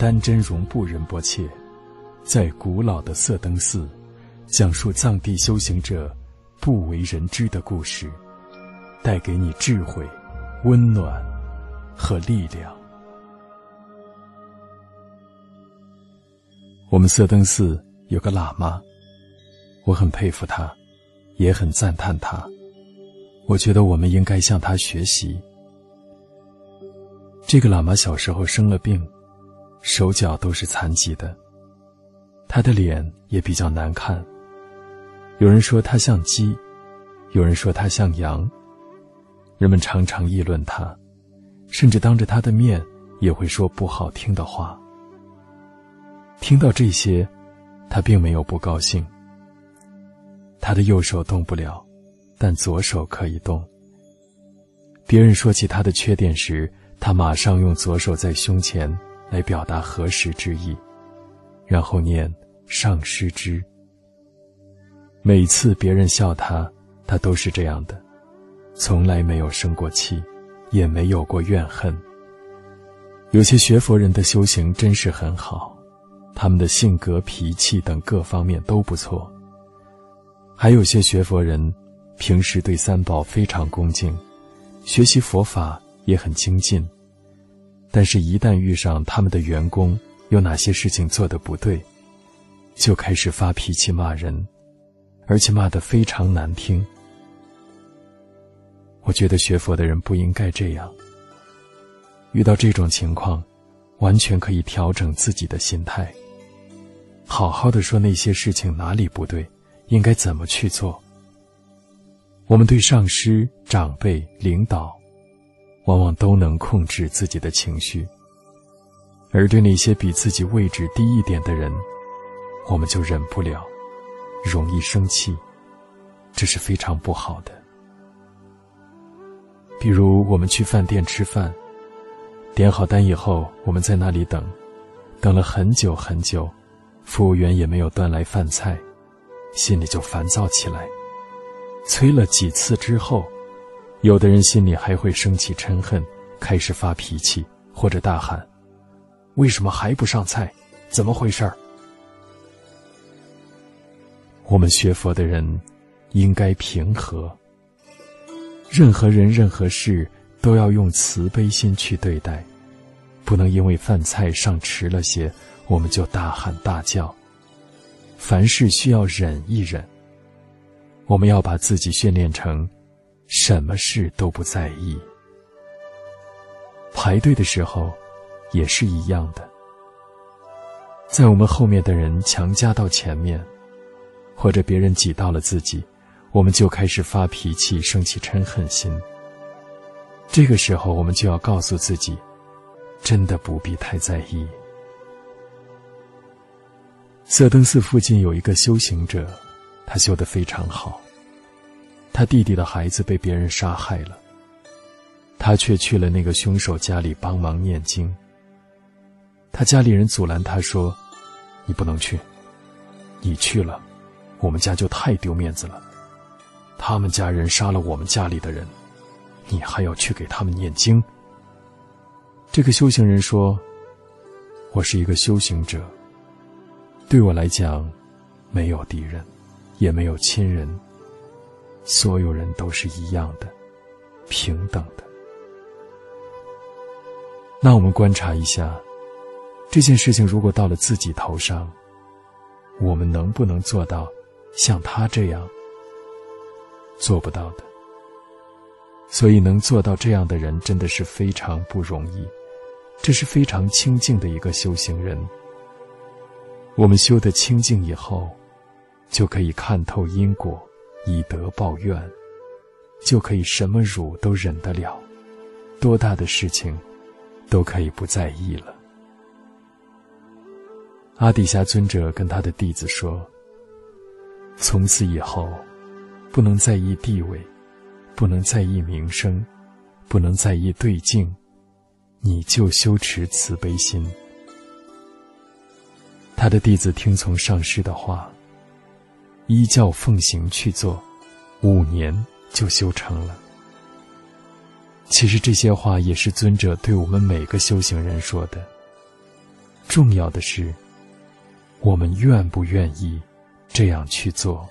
丹真容布仁波切，在古老的色灯寺，讲述藏地修行者不为人知的故事，带给你智慧、温暖和力量。我们色灯寺有个喇嘛，我很佩服他，也很赞叹他。我觉得我们应该向他学习。这个喇嘛小时候生了病，手脚都是残疾的。他的脸也比较难看。有人说他像鸡，有人说他像羊。人们常常议论他，甚至当着他的面也会说不好听的话。听到这些，他并没有不高兴。他的右手动不了，但左手可以动。别人说起他的缺点时，他马上用左手在胸前来表达合十之意，然后念上师之。每次别人笑他，他都是这样的，从来没有生过气，也没有过怨恨。有些学佛人的修行真是很好，他们的性格、脾气等各方面都不错。还有些学佛人，平时对三宝非常恭敬，学习佛法。也很精进，但是，一旦遇上他们的员工有哪些事情做的不对，就开始发脾气骂人，而且骂得非常难听。我觉得学佛的人不应该这样。遇到这种情况，完全可以调整自己的心态，好好的说那些事情哪里不对，应该怎么去做。我们对上司、长辈、领导。往往都能控制自己的情绪，而对那些比自己位置低一点的人，我们就忍不了，容易生气，这是非常不好的。比如我们去饭店吃饭，点好单以后，我们在那里等，等了很久很久，服务员也没有端来饭菜，心里就烦躁起来，催了几次之后。有的人心里还会生起嗔恨，开始发脾气，或者大喊：“为什么还不上菜？怎么回事儿？”我们学佛的人应该平和，任何人、任何事都要用慈悲心去对待，不能因为饭菜上迟了些，我们就大喊大叫。凡事需要忍一忍。我们要把自己训练成。什么事都不在意。排队的时候，也是一样的。在我们后面的人强加到前面，或者别人挤到了自己，我们就开始发脾气，生起嗔恨心。这个时候，我们就要告诉自己，真的不必太在意。色登寺附近有一个修行者，他修得非常好。他弟弟的孩子被别人杀害了，他却去了那个凶手家里帮忙念经。他家里人阻拦他说：“你不能去，你去了，我们家就太丢面子了。他们家人杀了我们家里的人，你还要去给他们念经。”这个修行人说：“我是一个修行者，对我来讲，没有敌人，也没有亲人。”所有人都是一样的，平等的。那我们观察一下，这件事情如果到了自己头上，我们能不能做到像他这样？做不到的。所以能做到这样的人真的是非常不容易，这是非常清净的一个修行人。我们修得清净以后，就可以看透因果。以德报怨，就可以什么辱都忍得了，多大的事情，都可以不在意了。阿底峡尊者跟他的弟子说：“从此以后，不能在意地位，不能在意名声，不能在意对境，你就修持慈悲心。”他的弟子听从上师的话。依教奉行去做，五年就修成了。其实这些话也是尊者对我们每个修行人说的。重要的是，我们愿不愿意这样去做。